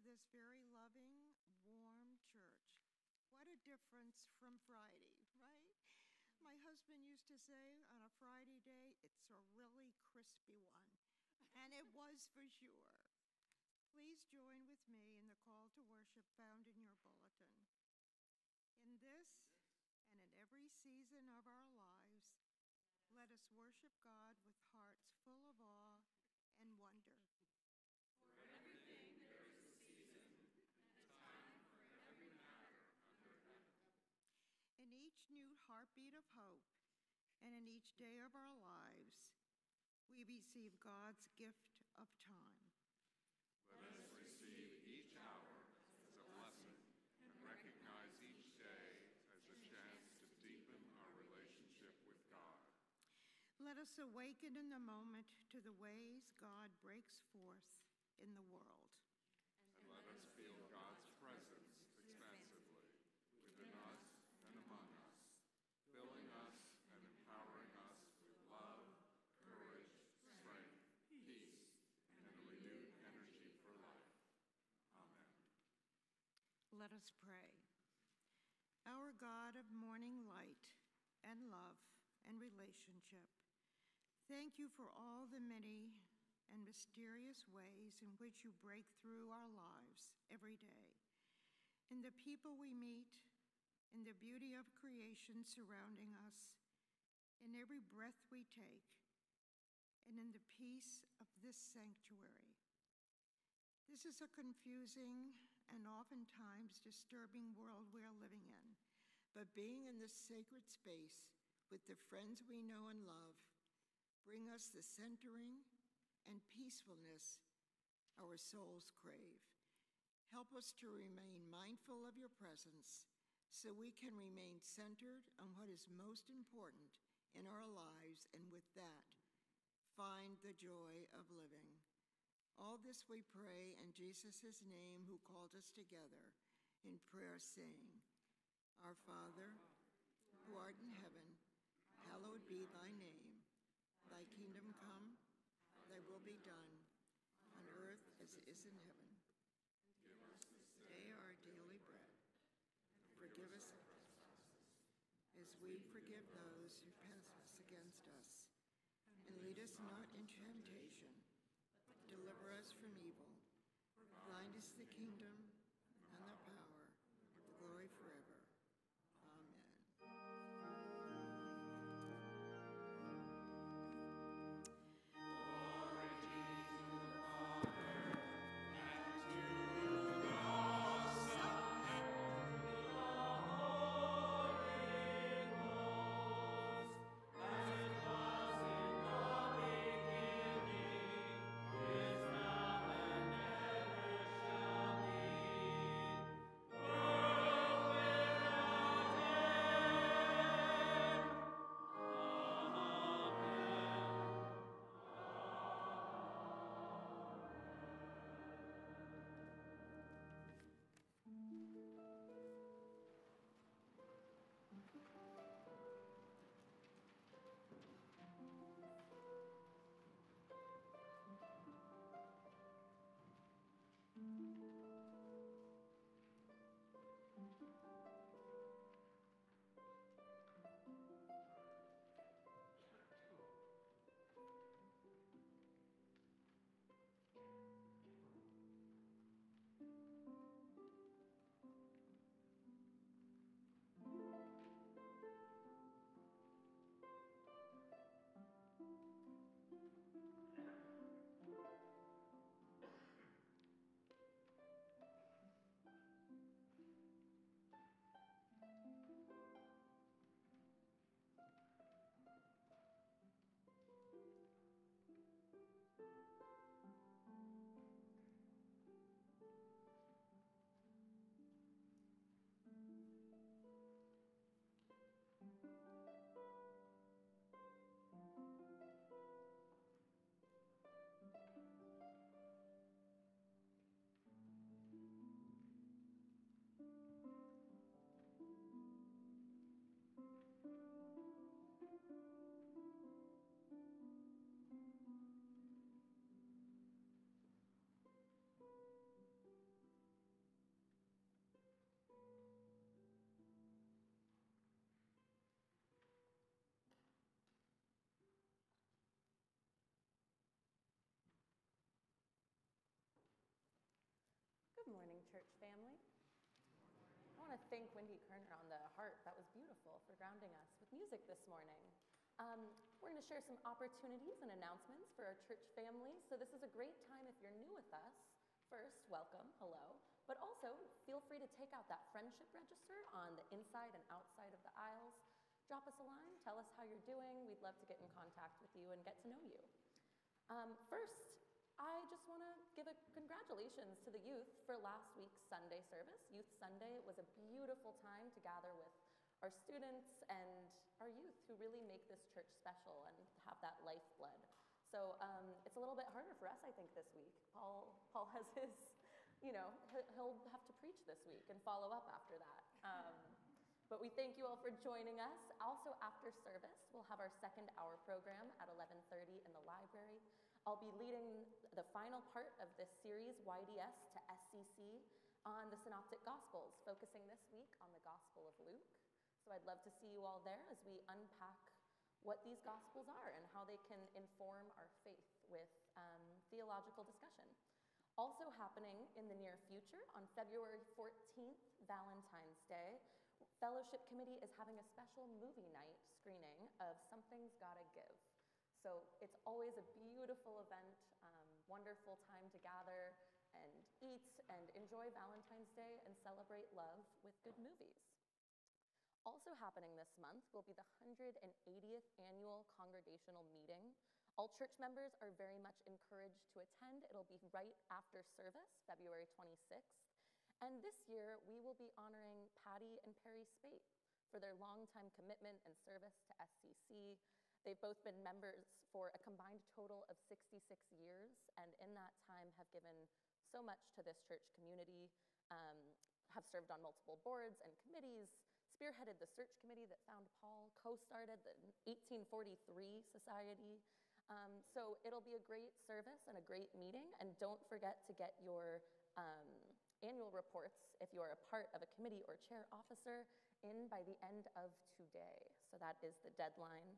this very loving, warm church. What a difference from Friday, right? My husband used to say on a Friday day, it's a really crispy one. And it was for sure. Please join with me in the call to worship found in your bulletin. In this and in every season of our lives, let us worship God with hearts full of awe and wonder. New heartbeat of hope and in each day of our lives, we receive God's gift of time. Let us receive each hour as a blessing and recognize each day as a chance to deepen our relationship with God. Let us awaken in the moment to the ways God breaks forth in the world. And let us feel God's presence expansively within us and among us, filling us and empowering us with love, courage, strength, peace, and a renewed energy for life. Amen. Let us pray. Our God of morning light and love and relationship, thank you for all the many and mysterious ways in which you break through our lives every day. In the people we meet, in the beauty of creation surrounding us, in every breath we take, and in the peace of this sanctuary. This is a confusing and oftentimes disturbing world we are living in. But being in this sacred space with the friends we know and love bring us the centering and peacefulness our souls crave. Help us to remain mindful of your presence so we can remain centered on what is most important in our lives and with that, find the joy of living. All this we pray in Jesus' name, who called us together in prayer, saying, Our Father, who art in heaven, hallowed be thy name. Thy kingdom come, thy will be done, on earth as it is in heaven. Give us this day our daily bread. Forgive us as we forgive those who trespass against us. And lead us not into temptation, but deliver us from evil. For thine is the kingdom, church family. I want to thank Wendy Kerner on the heart. That was beautiful for grounding us with music this morning. Um, we're going to share some opportunities and announcements for our church family. So, this is a great time if you're new with us. First, welcome, hello. But also, feel free to take out that friendship register on the inside and outside of the aisles. Drop us a line, tell us how you're doing. We'd love to get in contact with you and get to know you. Um, first, I just want to give a congratulations to the youth for last week's Sunday service. Youth Sunday was a beautiful time to gather with our students and our youth who really make this church special and have that lifeblood. So um, it's a little bit harder for us, I think, this week. Paul, Paul has his, you know, he'll have to preach this week and follow up after that. Um, but we thank you all for joining us. Also, after service, we'll have our second hour program at 11:30 in the library. I'll be leading the final part of this series, YDS to SCC, on the Synoptic Gospels, focusing this week on the Gospel of Luke. So I'd love to see you all there as we unpack what these Gospels are and how they can inform our faith with um, theological discussion. Also happening in the near future, on February 14th, Valentine's Day, Fellowship Committee is having a special movie night screening of Something's Gotta Give. So it's always a beautiful event, um, wonderful time to gather and eat and enjoy Valentine's Day and celebrate love with good movies. Also happening this month will be the 180th annual congregational meeting. All church members are very much encouraged to attend. It'll be right after service, February 26th. And this year, we will be honoring Patty and Perry Spate for their longtime commitment and service to SCC. They've both been members for a combined total of 66 years, and in that time have given so much to this church community, um, have served on multiple boards and committees, spearheaded the search committee that found Paul, co started the 1843 Society. Um, so it'll be a great service and a great meeting, and don't forget to get your um, annual reports if you're a part of a committee or chair officer in by the end of today. So that is the deadline.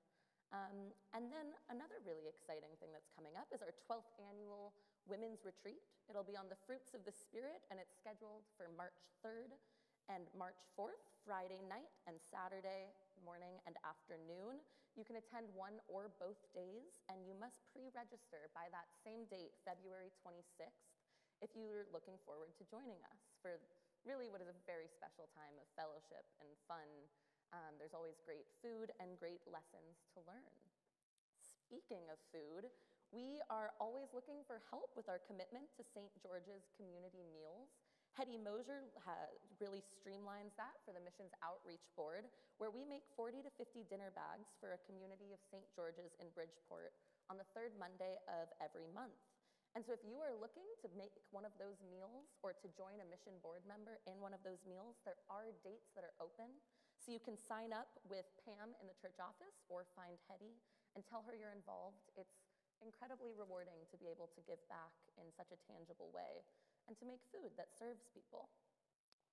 Um, and then another really exciting thing that's coming up is our 12th annual Women's Retreat. It'll be on the fruits of the Spirit, and it's scheduled for March 3rd and March 4th, Friday night and Saturday morning and afternoon. You can attend one or both days, and you must pre register by that same date, February 26th, if you're looking forward to joining us for really what is a very special time of fellowship and fun um, there's always great food and great lessons to learn. Speaking of food, we are always looking for help with our commitment to St. George's Community Meals. Hetty Mosier really streamlines that for the Missions Outreach Board, where we make 40 to 50 dinner bags for a community of St. George's in Bridgeport on the third Monday of every month. And so, if you are looking to make one of those meals or to join a mission board member in one of those meals, there are dates that are open. So you can sign up with Pam in the church office or find Hetty and tell her you're involved. It's incredibly rewarding to be able to give back in such a tangible way and to make food that serves people.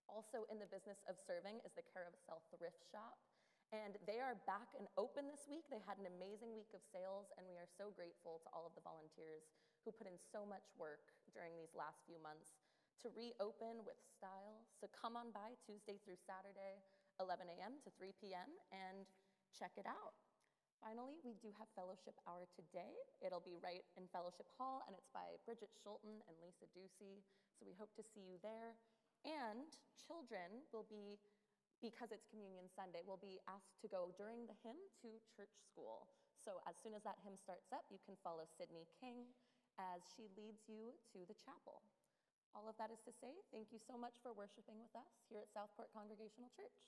Also, in the business of serving is the Carousel Thrift Shop. And they are back and open this week. They had an amazing week of sales, and we are so grateful to all of the volunteers who put in so much work during these last few months to reopen with style. So come on by Tuesday through Saturday. 11 a.m. to 3 p.m. and check it out. Finally, we do have Fellowship Hour today. It'll be right in Fellowship Hall, and it's by Bridget Schulten and Lisa Ducey. So we hope to see you there. And children will be, because it's Communion Sunday, will be asked to go during the hymn to church school. So as soon as that hymn starts up, you can follow Sydney King as she leads you to the chapel. All of that is to say, thank you so much for worshiping with us here at Southport Congregational Church.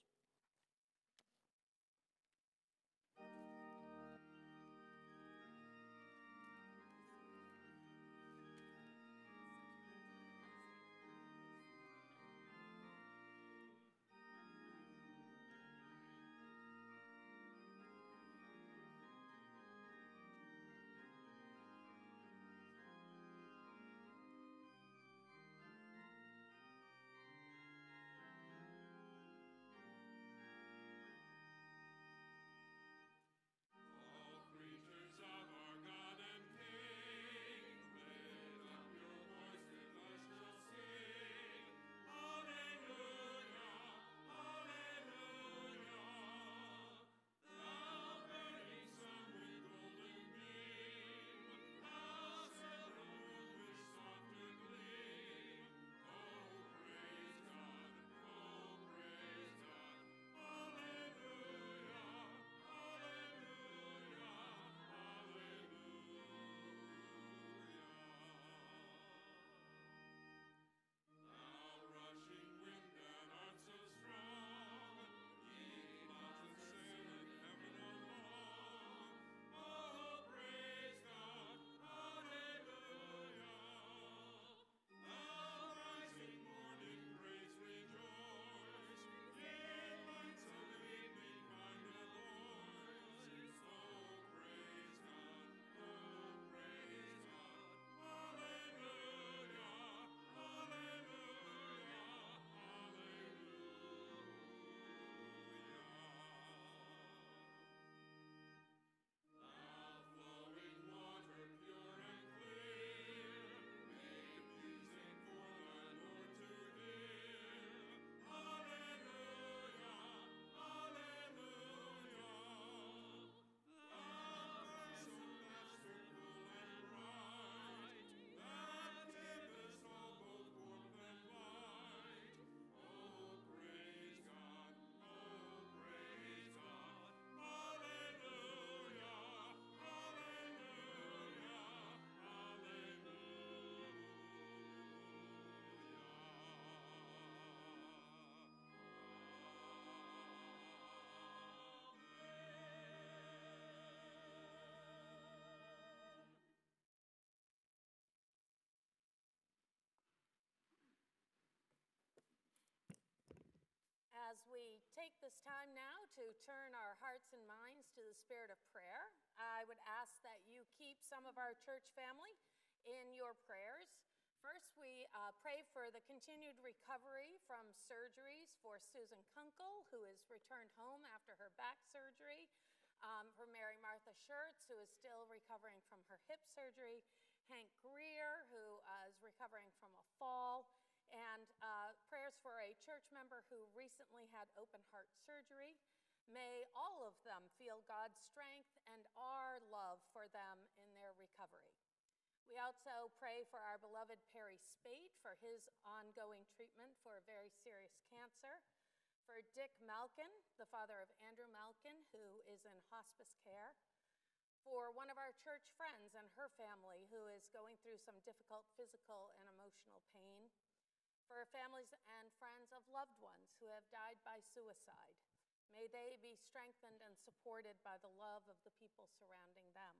Take this time now to turn our hearts and minds to the spirit of prayer. I would ask that you keep some of our church family in your prayers. First, we uh, pray for the continued recovery from surgeries for Susan Kunkel, who has returned home after her back surgery, um, for Mary Martha Schertz, who is still recovering from her hip surgery, Hank Greer, who uh, is recovering from a fall, and uh, prayers for a church member who recently had open heart surgery. May all of them feel God's strength and our love for them in their recovery. We also pray for our beloved Perry Spate for his ongoing treatment for a very serious cancer, for Dick Malkin, the father of Andrew Malkin, who is in hospice care, for one of our church friends and her family who is going through some difficult physical and emotional pain, for families and friends of loved ones who have died by suicide. May they be strengthened and supported by the love of the people surrounding them.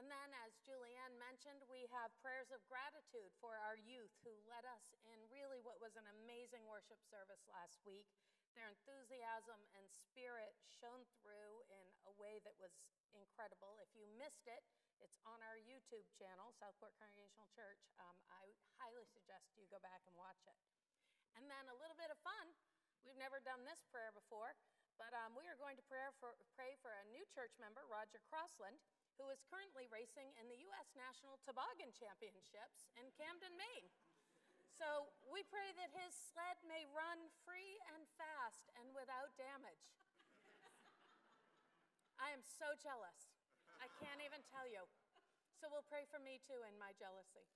And then, as Julianne mentioned, we have prayers of gratitude for our youth who led us in really what was an amazing worship service last week. Their enthusiasm and spirit shone through in a way that was incredible. If you missed it, it's on our YouTube channel, Southport Congregational Church. Um, I highly suggest you go back and watch it. And then a little bit of fun. We've never done this prayer before, but um, we are going to pray for, pray for a new church member, Roger Crossland, who is currently racing in the U.S. National Toboggan Championships in Camden, Maine. So we pray that his sled may run free and fast and without damage. I am so jealous. Can't even tell you. So we'll pray for me too in my jealousy.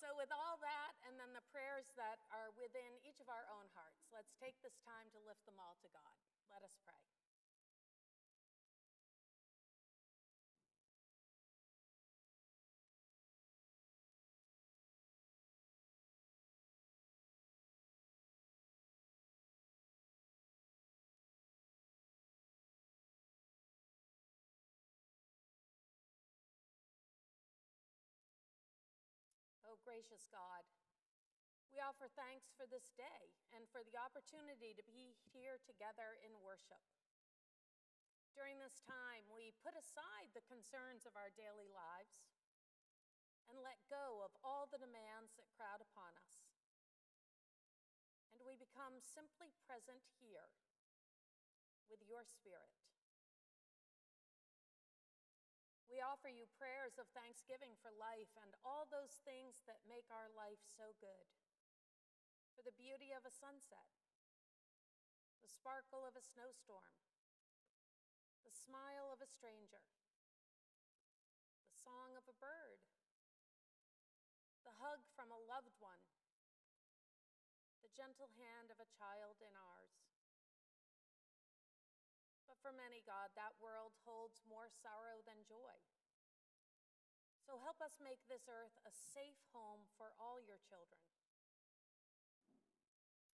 So, with all that, and then the prayers that are within each of our own hearts, let's take this time to lift them all to God. Let us pray. Gracious God, we offer thanks for this day and for the opportunity to be here together in worship. During this time, we put aside the concerns of our daily lives and let go of all the demands that crowd upon us. And we become simply present here with your Spirit. We offer you prayers of thanksgiving for life and all those things that make our life so good. For the beauty of a sunset, the sparkle of a snowstorm, the smile of a stranger, the song of a bird, the hug from a loved one, the gentle hand of a child in ours. For many, God, that world holds more sorrow than joy. So help us make this earth a safe home for all your children.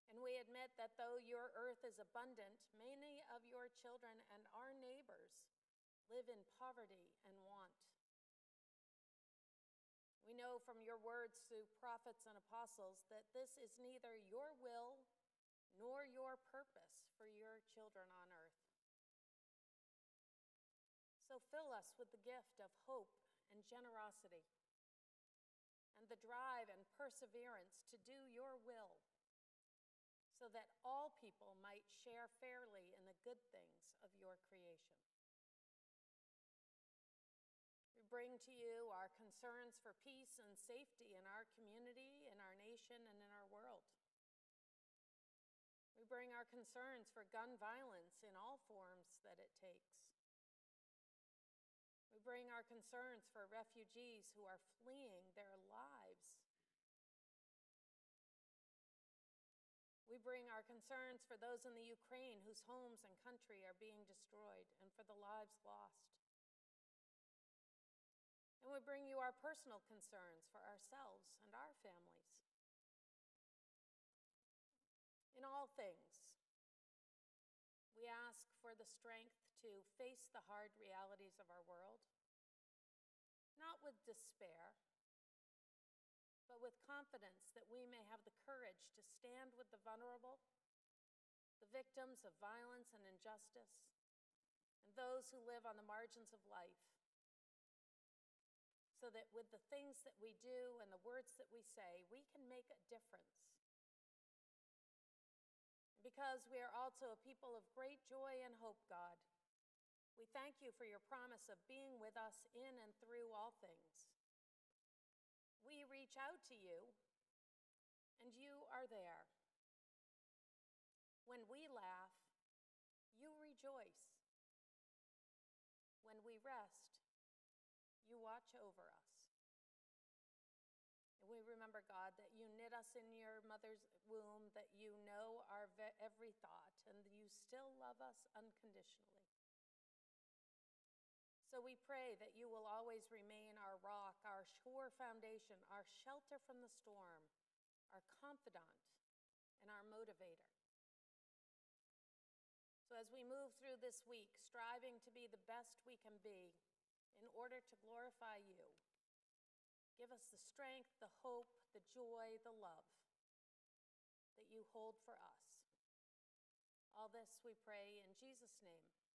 And we admit that though your earth is abundant, many of your children and our neighbors live in poverty and want. We know from your words through prophets and apostles that this is neither your will nor your purpose for your children on earth. So fill us with the gift of hope and generosity and the drive and perseverance to do your will so that all people might share fairly in the good things of your creation. We bring to you our concerns for peace and safety in our community, in our nation, and in our world. We bring our concerns for gun violence in all forms that it takes. We bring our concerns for refugees who are fleeing their lives. We bring our concerns for those in the Ukraine whose homes and country are being destroyed and for the lives lost. And we bring you our personal concerns for ourselves and our families. In all things, we ask for the strength to face the hard realities of our world, not with despair, but with confidence that we may have the courage to stand with the vulnerable, the victims of violence and injustice, and those who live on the margins of life. So that with the things that we do and the words that we say, we can make a difference. Because we are also a people of great joy and hope, God, we thank you for your promise of being with us in and through all things. We reach out to you, and you are there. When we laugh, you rejoice. When we rest, you watch over us. And we remember, God, that you knit us in your mother's womb, that you know our ve- every thought, and you still love us unconditionally. So we pray that you will always remain our rock, our sure foundation, our shelter from the storm, our confidant, and our motivator. So as we move through this week, striving to be the best we can be in order to glorify you, give us the strength, the hope, the joy, the love that you hold for us. All this we pray in Jesus' name.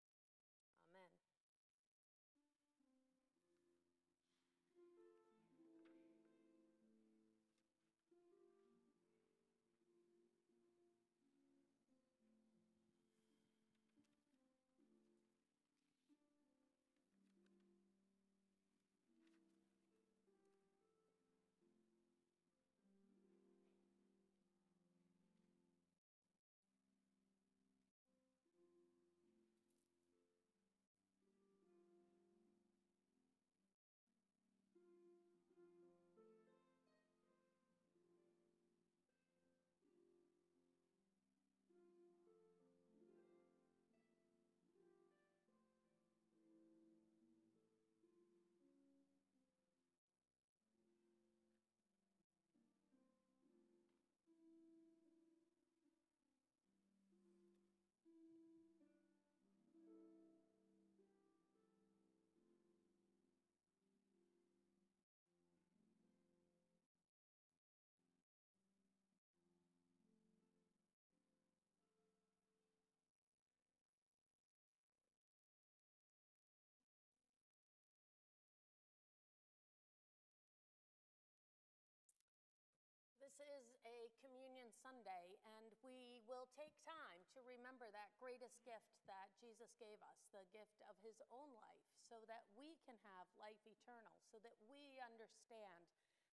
And we will take time to remember that greatest gift that Jesus gave us, the gift of his own life, so that we can have life eternal, so that we understand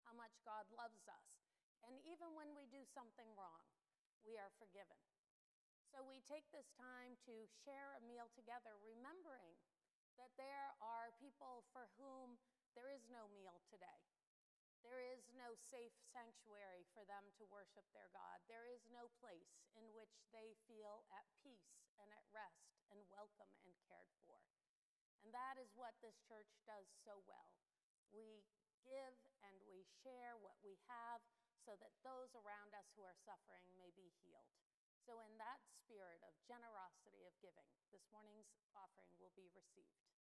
how much God loves us. And even when we do something wrong, we are forgiven. So we take this time to share a meal together, remembering that there are people for whom there is no meal today. There is no safe sanctuary for them to worship their God. There is no place in which they feel at peace and at rest and welcome and cared for. And that is what this church does so well. We give and we share what we have so that those around us who are suffering may be healed. So, in that spirit of generosity of giving, this morning's offering will be received.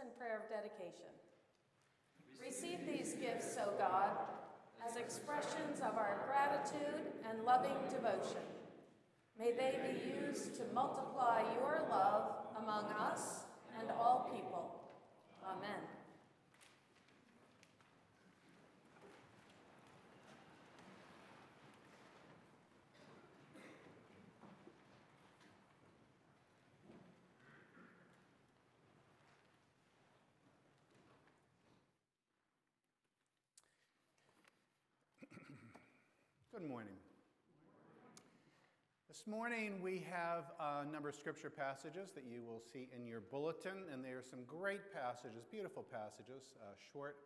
And prayer of dedication. Receive these gifts, O God, as expressions of our gratitude and loving devotion. May they be used to multiply your love among us and all people. Amen. Good morning. This morning we have a number of scripture passages that you will see in your bulletin, and they are some great passages, beautiful passages, uh, short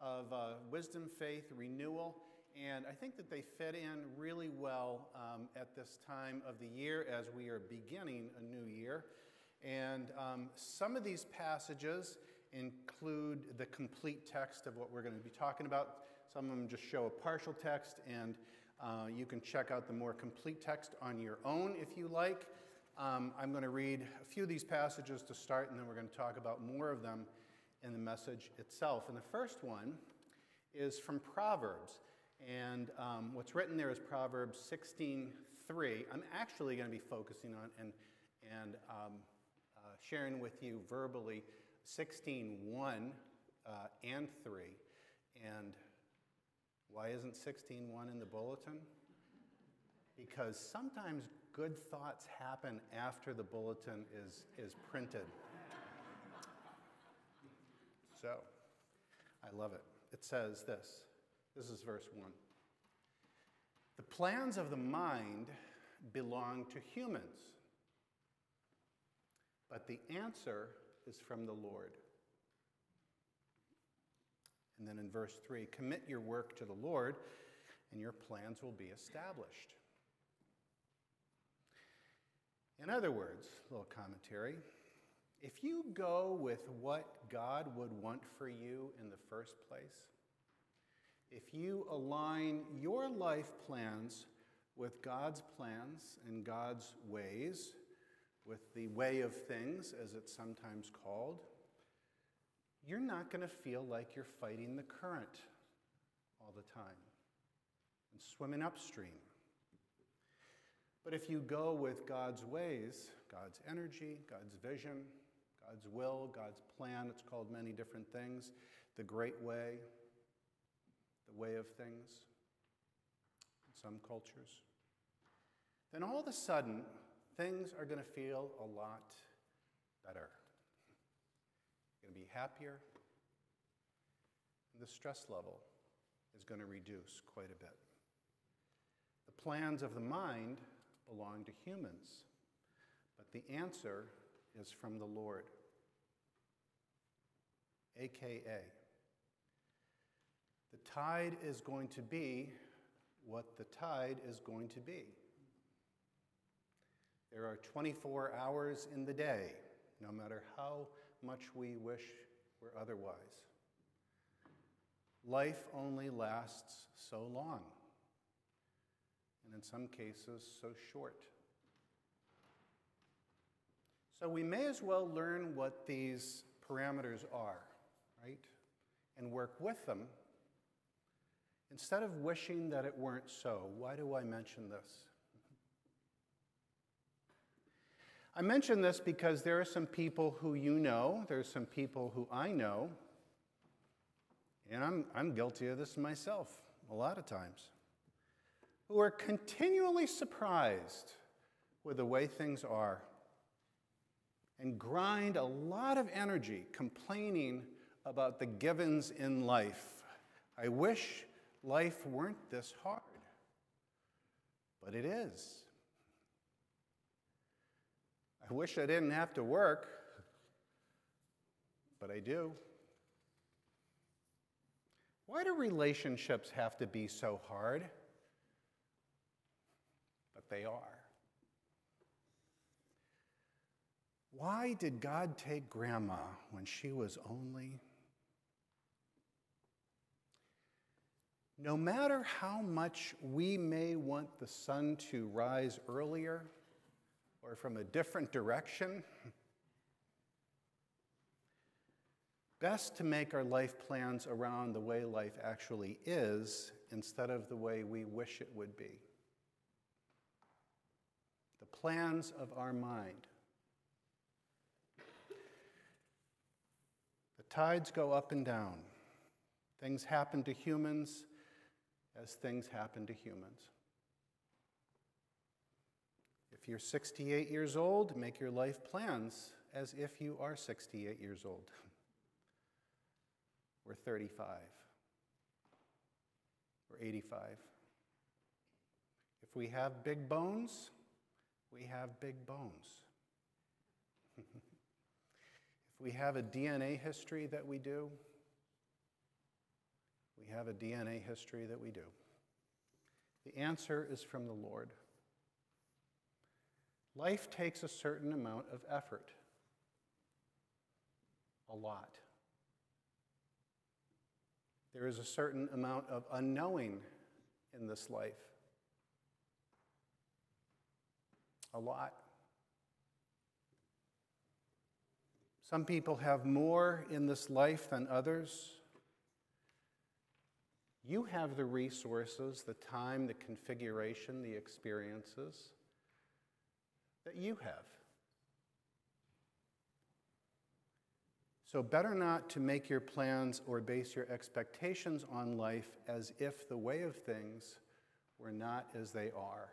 of uh, wisdom, faith, renewal, and I think that they fit in really well um, at this time of the year as we are beginning a new year. And um, some of these passages include the complete text of what we're going to be talking about. Some of them just show a partial text, and uh, you can check out the more complete text on your own if you like. Um, I'm going to read a few of these passages to start, and then we're going to talk about more of them in the message itself. And the first one is from Proverbs. And um, what's written there is Proverbs 16:3. I'm actually going to be focusing on and, and um, uh, sharing with you verbally 16:1 uh, and 3. And why isn't 16.1 in the bulletin? Because sometimes good thoughts happen after the bulletin is, is printed. So, I love it. It says this. This is verse 1. The plans of the mind belong to humans, but the answer is from the Lord. And then in verse 3 commit your work to the Lord, and your plans will be established. In other words, a little commentary if you go with what God would want for you in the first place, if you align your life plans with God's plans and God's ways, with the way of things, as it's sometimes called, you're not going to feel like you're fighting the current all the time and swimming upstream. But if you go with God's ways, God's energy, God's vision, God's will, God's plan, it's called many different things, the great way, the way of things in some cultures, then all of a sudden, things are going to feel a lot better going to be happier, and the stress level is going to reduce quite a bit. The plans of the mind belong to humans, but the answer is from the Lord, aka the tide is going to be what the tide is going to be. There are 24 hours in the day, no matter how much we wish were otherwise. Life only lasts so long, and in some cases, so short. So we may as well learn what these parameters are, right? And work with them instead of wishing that it weren't so. Why do I mention this? I mention this because there are some people who you know, there's some people who I know, and I'm, I'm guilty of this myself a lot of times, who are continually surprised with the way things are and grind a lot of energy complaining about the givens in life. I wish life weren't this hard, but it is. I wish I didn't have to work, but I do. Why do relationships have to be so hard? But they are. Why did God take grandma when she was only? No matter how much we may want the sun to rise earlier, or from a different direction. best to make our life plans around the way life actually is instead of the way we wish it would be. The plans of our mind. The tides go up and down. Things happen to humans as things happen to humans. If you're 68 years old, make your life plans as if you are 68 years old. We're 35. We're 85. If we have big bones, we have big bones. if we have a DNA history that we do, we have a DNA history that we do. The answer is from the Lord. Life takes a certain amount of effort, a lot. There is a certain amount of unknowing in this life. A lot. Some people have more in this life than others. You have the resources, the time, the configuration, the experiences that you have. So, better not to make your plans or base your expectations on life as if the way of things were not as they are.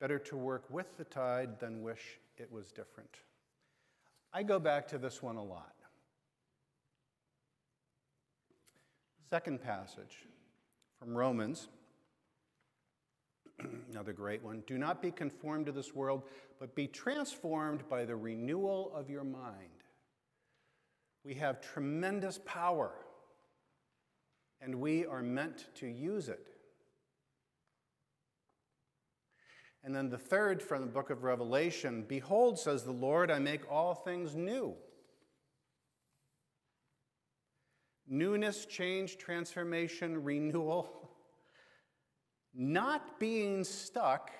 Better to work with the tide than wish it was different. I go back to this one a lot. Second passage from Romans another great one. Do not be conformed to this world, but be transformed by the renewal of your mind. We have tremendous power, and we are meant to use it. And then the third from the book of Revelation Behold, says the Lord, I make all things new. Newness, change, transformation, renewal. Not being stuck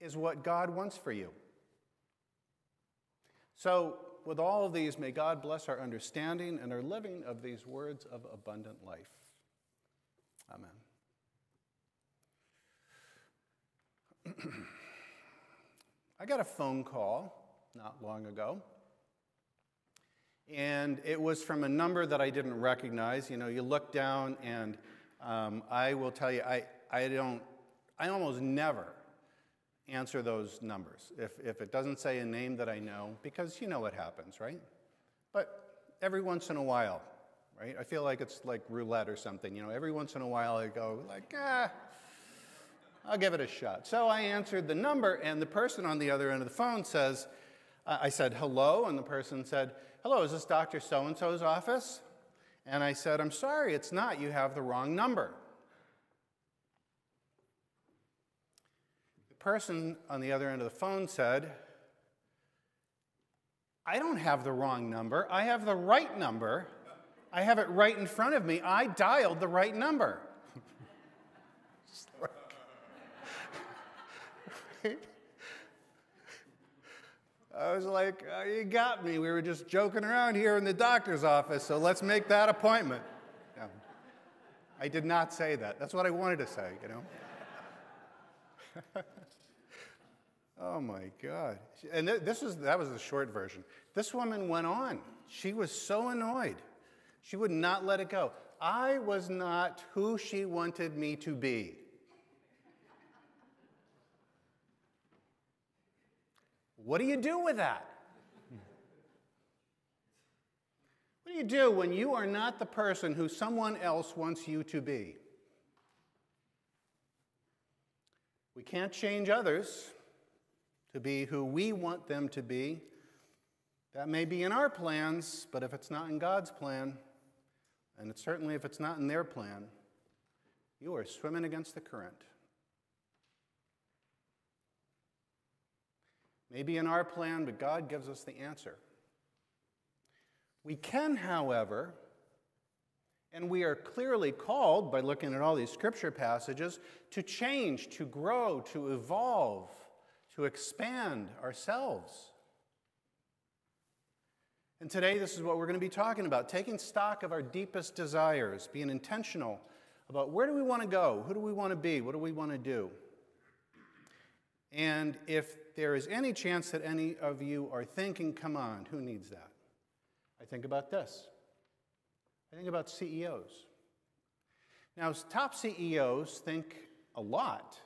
is what God wants for you. So, with all of these, may God bless our understanding and our living of these words of abundant life. Amen. I got a phone call not long ago, and it was from a number that I didn't recognize. You know, you look down and um, I will tell you, I, I don't, I almost never answer those numbers if, if it doesn't say a name that I know, because you know what happens, right? But every once in a while, right? I feel like it's like roulette or something, you know, every once in a while I go like, ah, I'll give it a shot. So I answered the number, and the person on the other end of the phone says, I said, hello, and the person said, hello, is this Dr. So-and-so's office? And I said, I'm sorry, it's not. You have the wrong number. The person on the other end of the phone said, I don't have the wrong number. I have the right number. I have it right in front of me. I dialed the right number. right? I was like, oh, you got me. We were just joking around here in the doctor's office, so let's make that appointment. Yeah. I did not say that. That's what I wanted to say, you know? oh my God. And this is, that was the short version. This woman went on. She was so annoyed. She would not let it go. I was not who she wanted me to be. What do you do with that? What do you do when you are not the person who someone else wants you to be? We can't change others to be who we want them to be. That may be in our plans, but if it's not in God's plan, and certainly if it's not in their plan, you are swimming against the current. Maybe in our plan, but God gives us the answer. We can, however, and we are clearly called by looking at all these scripture passages to change, to grow, to evolve, to expand ourselves. And today, this is what we're going to be talking about taking stock of our deepest desires, being intentional about where do we want to go, who do we want to be, what do we want to do. And if there is any chance that any of you are thinking, come on, who needs that? I think about this. I think about CEOs. Now, top CEOs think a lot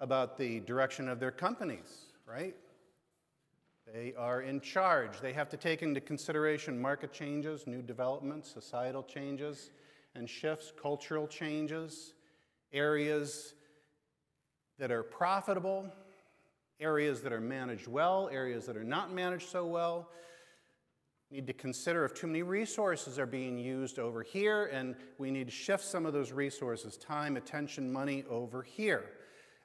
about the direction of their companies, right? They are in charge. They have to take into consideration market changes, new developments, societal changes and shifts, cultural changes, areas that are profitable, areas that are managed well, areas that are not managed so well. Need to consider if too many resources are being used over here, and we need to shift some of those resources, time, attention, money over here.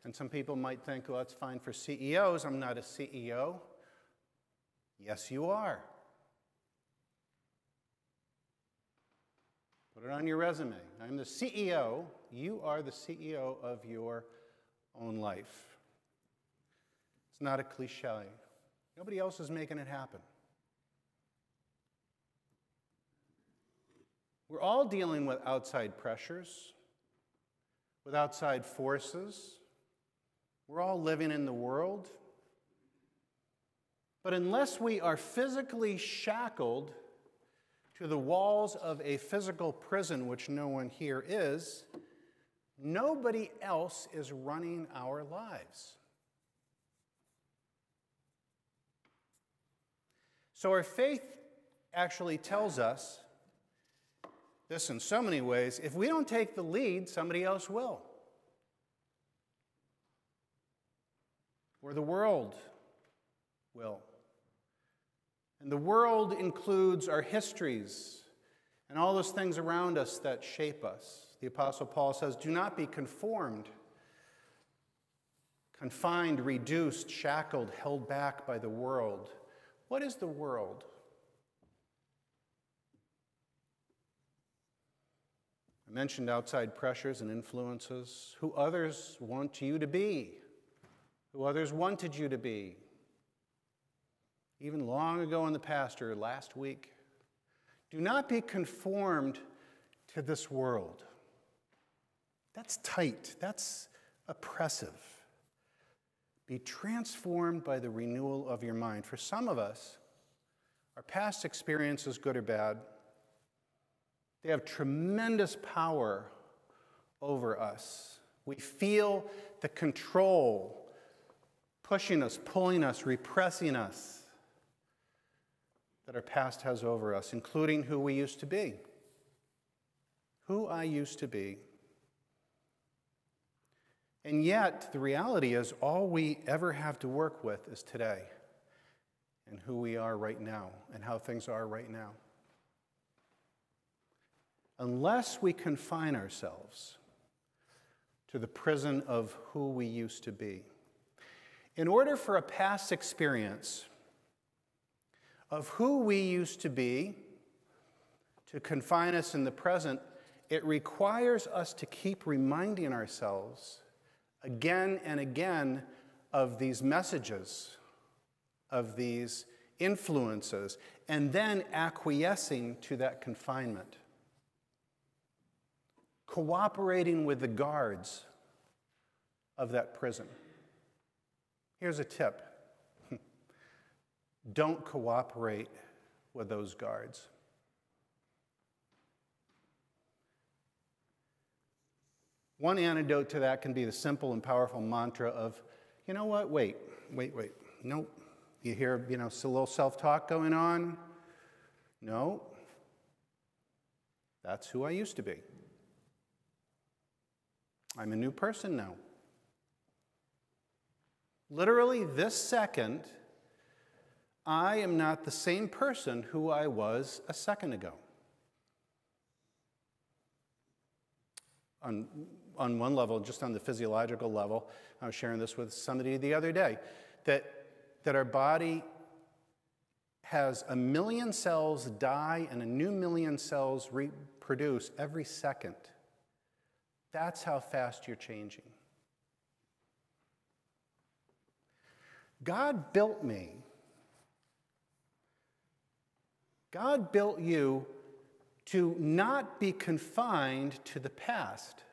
And some people might think, well, that's fine for CEOs. I'm not a CEO. Yes, you are. Put it on your resume. I'm the CEO. You are the CEO of your own life. It's not a cliche. Nobody else is making it happen. We're all dealing with outside pressures, with outside forces. We're all living in the world. But unless we are physically shackled to the walls of a physical prison, which no one here is, nobody else is running our lives. So our faith actually tells us this in so many ways if we don't take the lead, somebody else will. Or the world will. And the world includes our histories and all those things around us that shape us. The Apostle Paul says, Do not be conformed, confined, reduced, shackled, held back by the world. What is the world? I mentioned outside pressures and influences, who others want you to be, who others wanted you to be even long ago in the past or last week. Do not be conformed to this world. That's tight, that's oppressive. Be transformed by the renewal of your mind. For some of us, our past experiences, good or bad, they have tremendous power over us. We feel the control pushing us, pulling us, repressing us that our past has over us, including who we used to be. Who I used to be. And yet, the reality is, all we ever have to work with is today and who we are right now and how things are right now. Unless we confine ourselves to the prison of who we used to be. In order for a past experience of who we used to be to confine us in the present, it requires us to keep reminding ourselves again and again of these messages, of these influences, and then acquiescing to that confinement. Cooperating with the guards of that prison. Here's a tip don't cooperate with those guards. One antidote to that can be the simple and powerful mantra of, you know what, wait, wait, wait, nope. You hear, you know, a little self talk going on? No. That's who I used to be. I'm a new person now. Literally, this second, I am not the same person who I was a second ago. On, on one level, just on the physiological level, I was sharing this with somebody the other day, that, that our body has a million cells die and a new million cells reproduce every second. That's how fast you're changing. God built me God built you to not be confined to the past,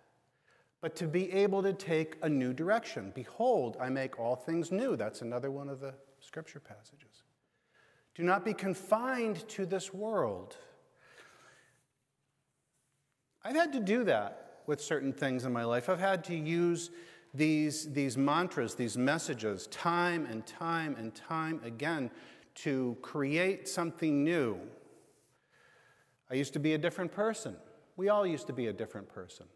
but to be able to take a new direction. Behold, I make all things new. That's another one of the scripture passages. Do not be confined to this world. I've had to do that with certain things in my life. I've had to use these, these mantras, these messages, time and time and time again to create something new. I used to be a different person. We all used to be a different person.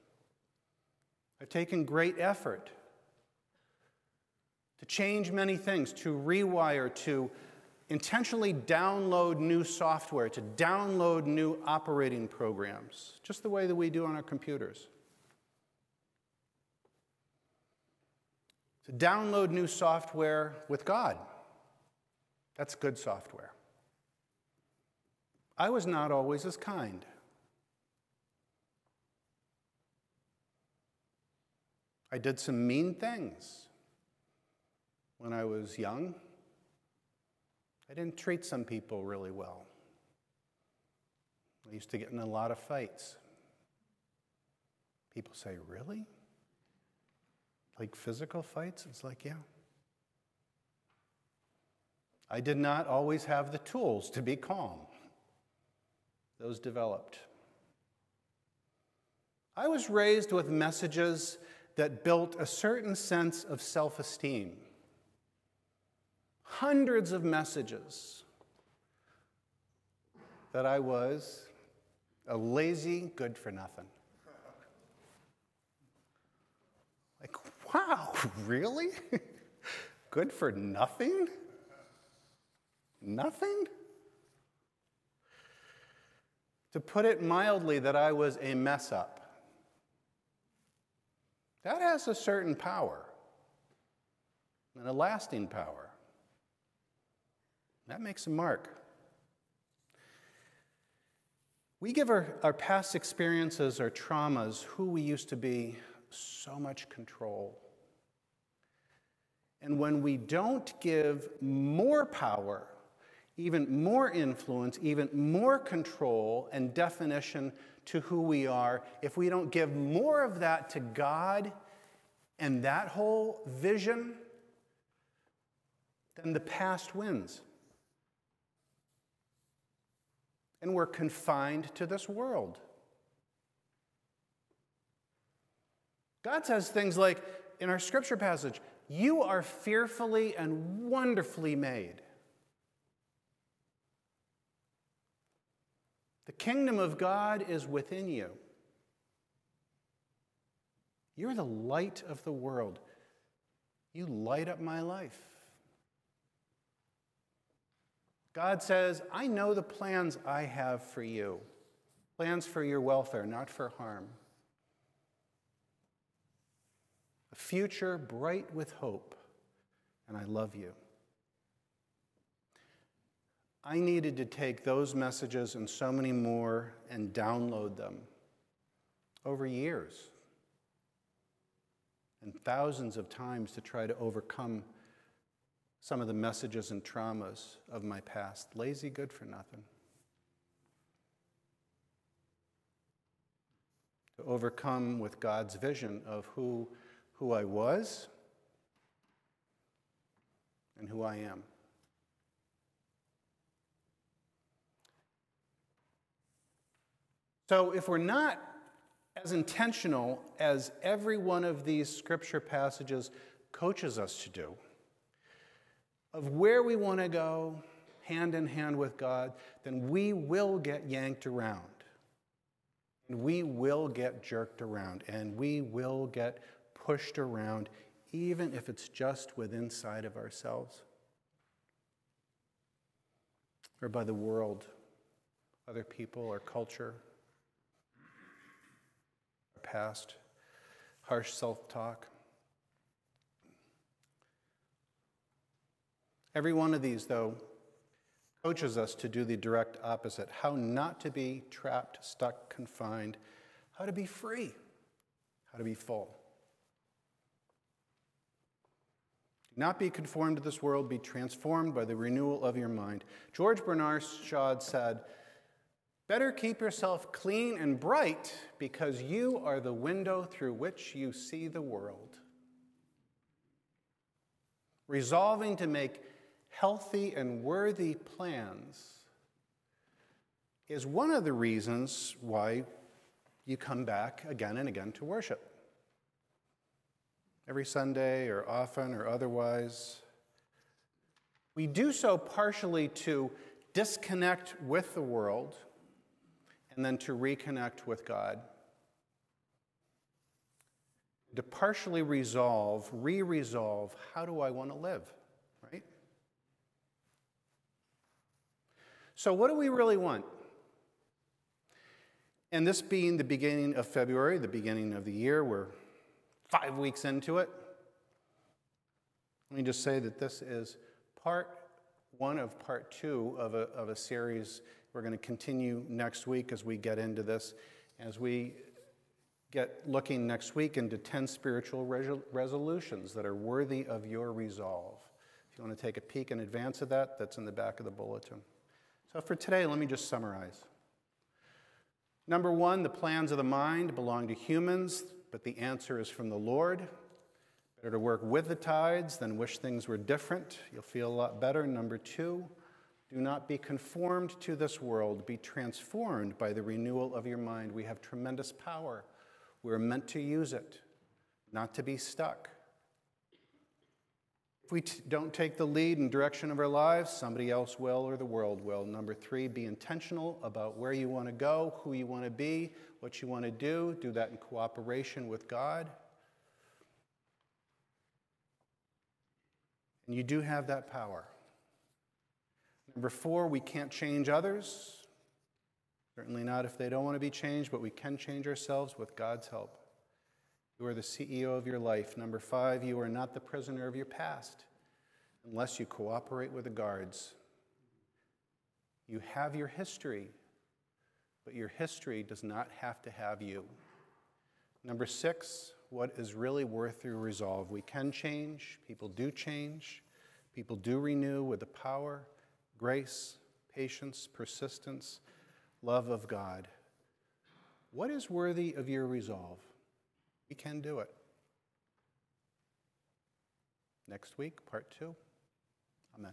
I've taken great effort to change many things, to rewire, to intentionally download new software, to download new operating programs, just the way that we do on our computers. To download new software with God. That's good software. I was not always as kind. I did some mean things when I was young. I didn't treat some people really well. I used to get in a lot of fights. People say, Really? Like physical fights? It's like, Yeah. I did not always have the tools to be calm. Those developed. I was raised with messages that built a certain sense of self esteem. Hundreds of messages that I was a lazy, good for nothing. Like, wow, really? good for nothing? Nothing? To put it mildly, that I was a mess up. That has a certain power and a lasting power. That makes a mark. We give our, our past experiences, our traumas, who we used to be, so much control. And when we don't give more power even more influence, even more control and definition to who we are, if we don't give more of that to God and that whole vision, then the past wins. And we're confined to this world. God says things like in our scripture passage, You are fearfully and wonderfully made. Kingdom of God is within you. You're the light of the world. You light up my life. God says, I know the plans I have for you plans for your welfare, not for harm. A future bright with hope, and I love you. I needed to take those messages and so many more and download them over years and thousands of times to try to overcome some of the messages and traumas of my past. Lazy, good for nothing. To overcome with God's vision of who, who I was and who I am. So, if we're not as intentional as every one of these scripture passages coaches us to do, of where we want to go hand in hand with God, then we will get yanked around. And we will get jerked around. And we will get pushed around, even if it's just within inside of ourselves or by the world, other people, or culture past, harsh self talk. Every one of these, though, coaches us to do the direct opposite how not to be trapped, stuck, confined, how to be free, how to be full. Do Not be conformed to this world, be transformed by the renewal of your mind. George Bernard Shaw said, Better keep yourself clean and bright because you are the window through which you see the world. Resolving to make healthy and worthy plans is one of the reasons why you come back again and again to worship. Every Sunday or often or otherwise. We do so partially to disconnect with the world and then to reconnect with God. To partially resolve, re resolve, how do I want to live, right? So, what do we really want? And this being the beginning of February, the beginning of the year, we're five weeks into it. Let me just say that this is part one of part two of a, of a series. We're going to continue next week as we get into this, as we get looking next week into 10 spiritual resolutions that are worthy of your resolve. If you want to take a peek in advance of that, that's in the back of the bulletin. So for today, let me just summarize. Number one, the plans of the mind belong to humans, but the answer is from the Lord. Better to work with the tides than wish things were different. You'll feel a lot better. Number two, do not be conformed to this world. Be transformed by the renewal of your mind. We have tremendous power. We're meant to use it, not to be stuck. If we t- don't take the lead and direction of our lives, somebody else will or the world will. Number three, be intentional about where you want to go, who you want to be, what you want to do. Do that in cooperation with God. And you do have that power. Number four, we can't change others. Certainly not if they don't want to be changed, but we can change ourselves with God's help. You are the CEO of your life. Number five, you are not the prisoner of your past unless you cooperate with the guards. You have your history, but your history does not have to have you. Number six, what is really worth your resolve? We can change, people do change, people do renew with the power, grace, patience, persistence, love of God. What is worthy of your resolve? We can do it. Next week, part two. Amen.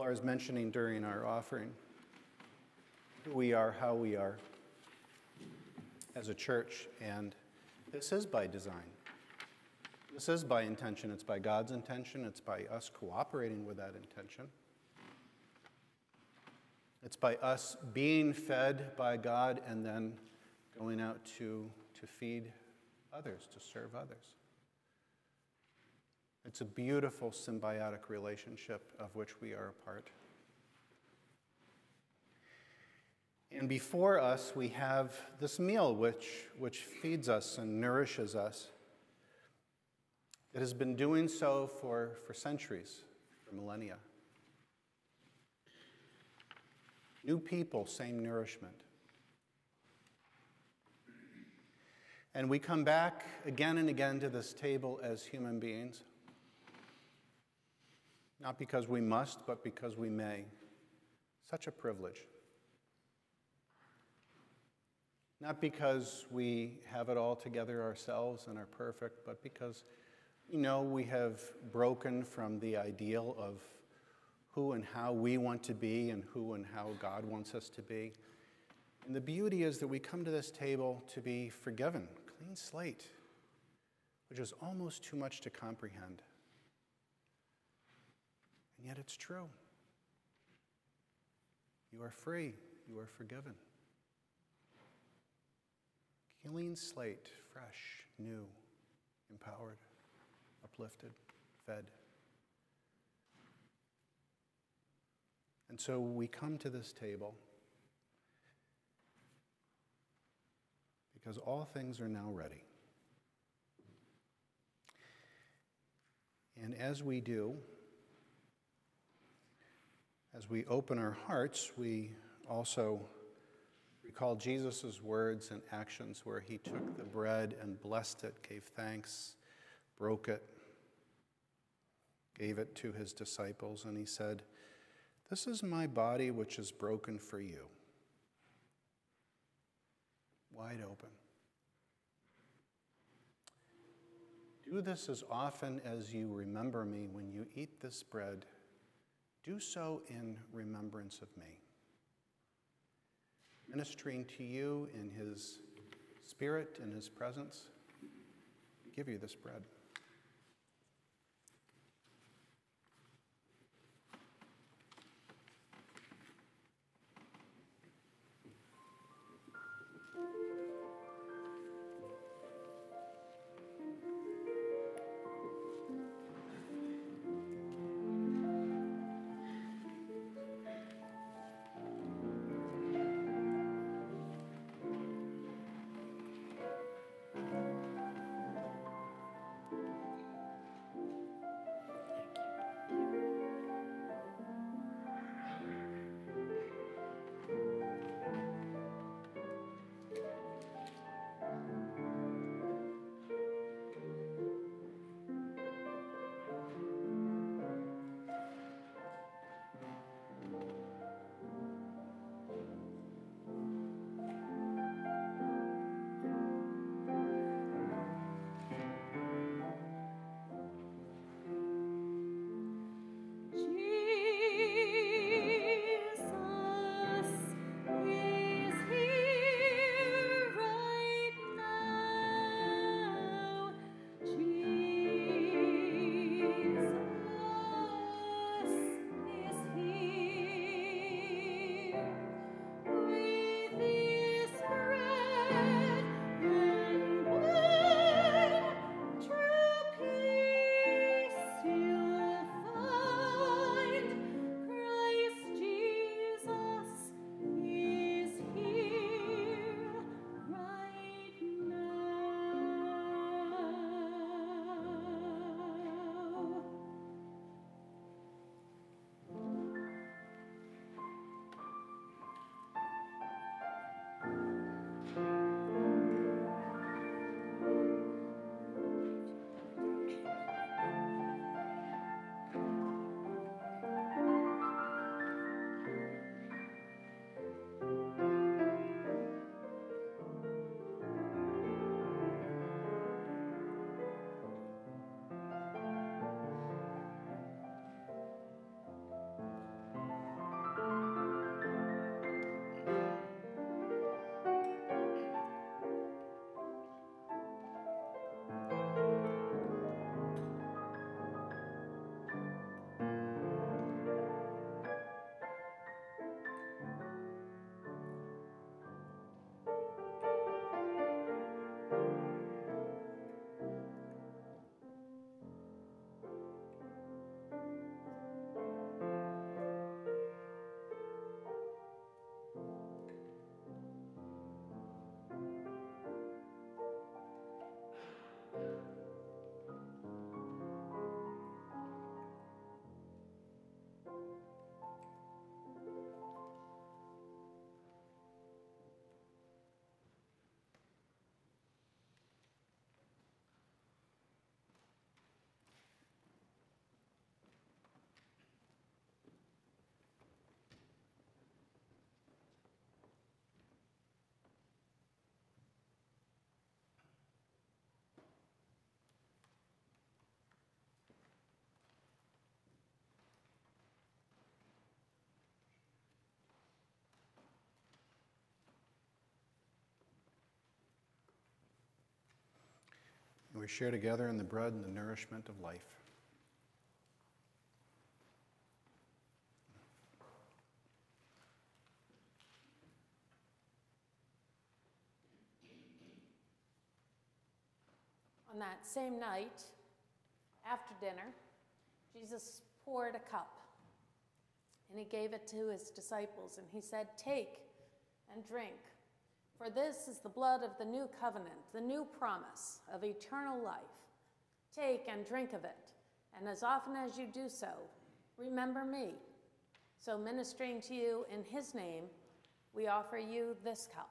Laura's mentioning during our offering who we are, how we are as a church, and this is by design. This is by intention. It's by God's intention. It's by us cooperating with that intention. It's by us being fed by God and then going out to, to feed others, to serve others. It's a beautiful symbiotic relationship of which we are a part. And before us, we have this meal which, which feeds us and nourishes us. It has been doing so for, for centuries, for millennia. New people, same nourishment. And we come back again and again to this table as human beings not because we must, but because we may. Such a privilege. Not because we have it all together ourselves and are perfect, but because, you know, we have broken from the ideal of who and how we want to be and who and how God wants us to be. And the beauty is that we come to this table to be forgiven, clean slate, which is almost too much to comprehend. And yet it's true. You are free, you are forgiven. clean slate, fresh, new, empowered, uplifted, fed. And so we come to this table because all things are now ready. And as we do, as we open our hearts, we also recall Jesus' words and actions where he took the bread and blessed it, gave thanks, broke it, gave it to his disciples, and he said, This is my body which is broken for you. Wide open. Do this as often as you remember me when you eat this bread. Do so in remembrance of me. Ministering to you in his spirit, in his presence, give you this bread. And we share together in the bread and the nourishment of life. On that same night, after dinner, Jesus poured a cup and he gave it to his disciples and he said, Take and drink, for this is the blood of the new covenant, the new promise of eternal life. Take and drink of it, and as often as you do so, remember me. So, ministering to you in his name, we offer you this cup.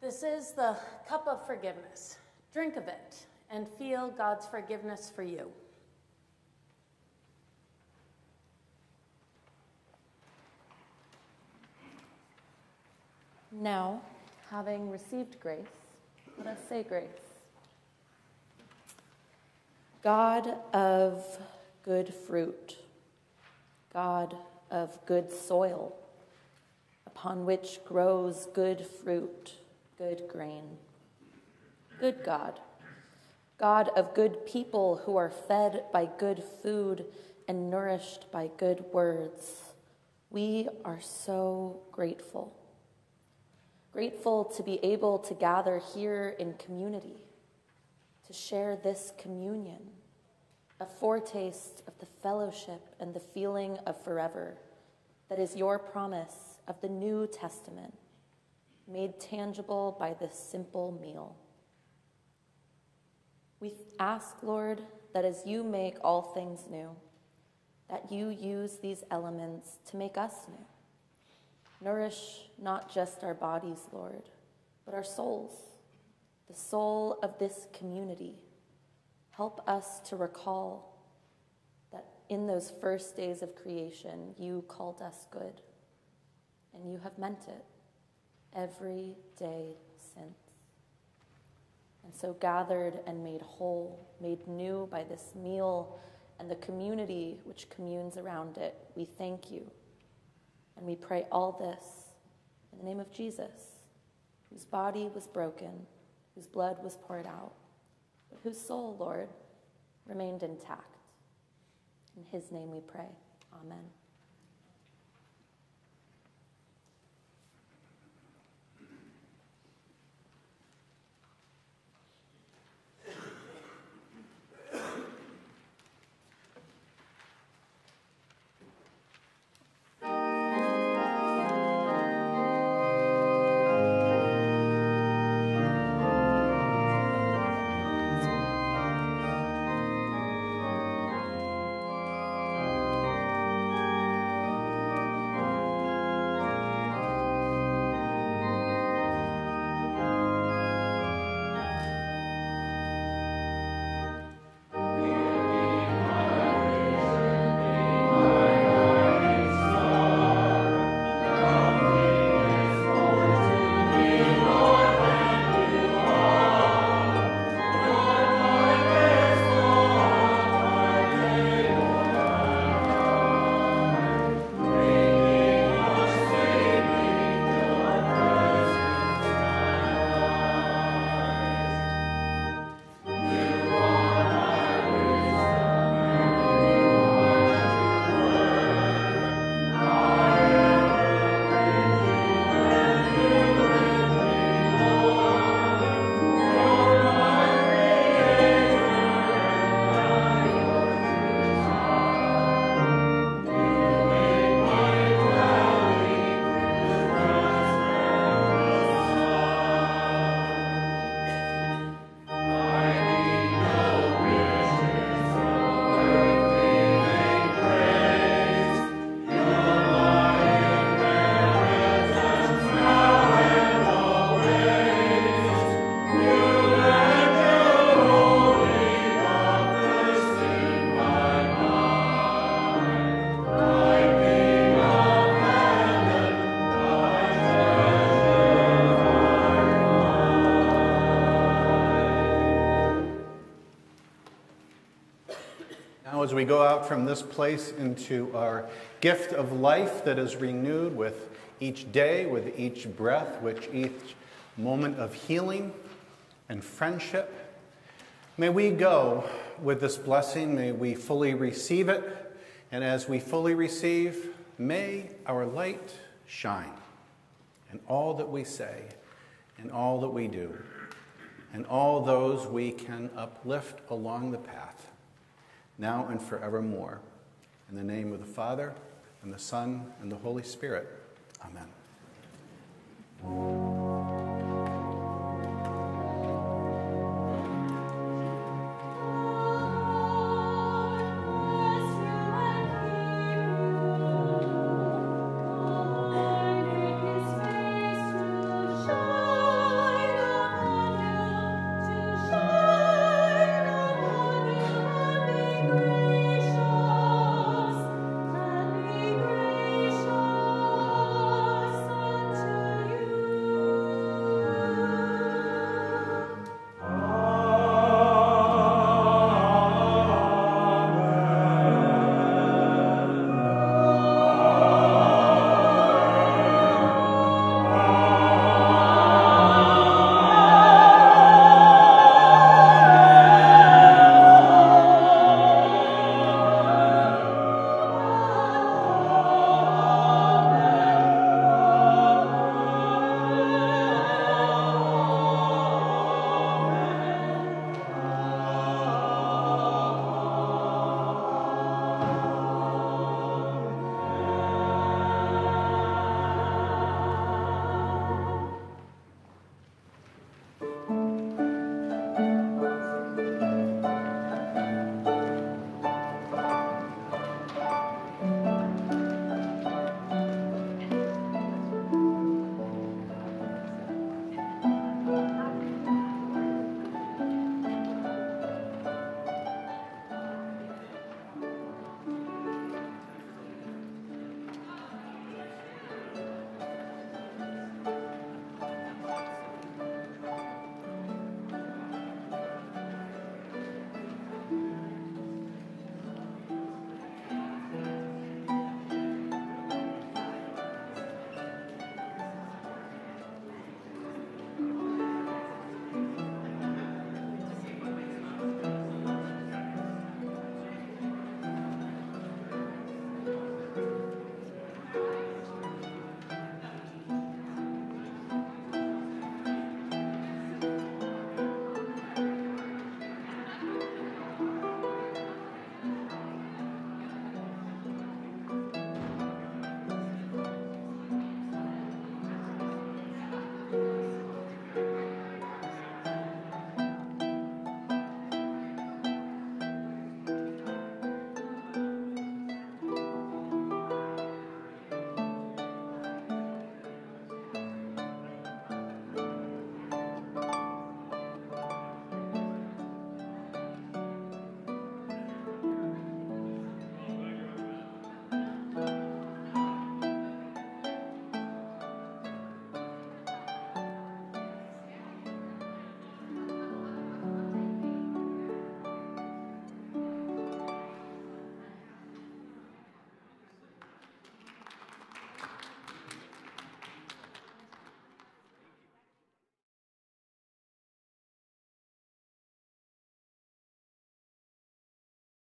This is the cup of forgiveness. Drink of it and feel God's forgiveness for you. Now, having received grace, let us say grace. God of good fruit, God of good soil, upon which grows good fruit good grain. Good God, God of good people who are fed by good food and nourished by good words, We are so grateful. Grateful to be able to gather here in community, to share this communion, a foretaste of the fellowship and the feeling of forever that is your promise of the New Testament, made tangible by this simple meal. We ask, Lord, that as you make all things new, that you use these elements to make us new. Nourish not just our bodies, Lord, but our souls, the soul of this community. Help us to recall that in those first days of creation, you called us good, and you have meant it every day since. And so, gathered and made whole, made new by this meal and the community which communes around it, we thank you. And we pray all this in the name of Jesus, whose body was broken, whose blood was poured out, but whose soul, Lord, remained intact. In his name we pray. Amen. Out from this place into our gift of life that is renewed with each day, with each breath, with each moment of healing and friendship, may we go with this blessing. May we fully receive it. And as we fully receive, may our light shine in all that we say, in all that we do, and all those we can uplift along the path now and forevermore. In the name of the Father, and the Son, and the Holy Spirit. Amen.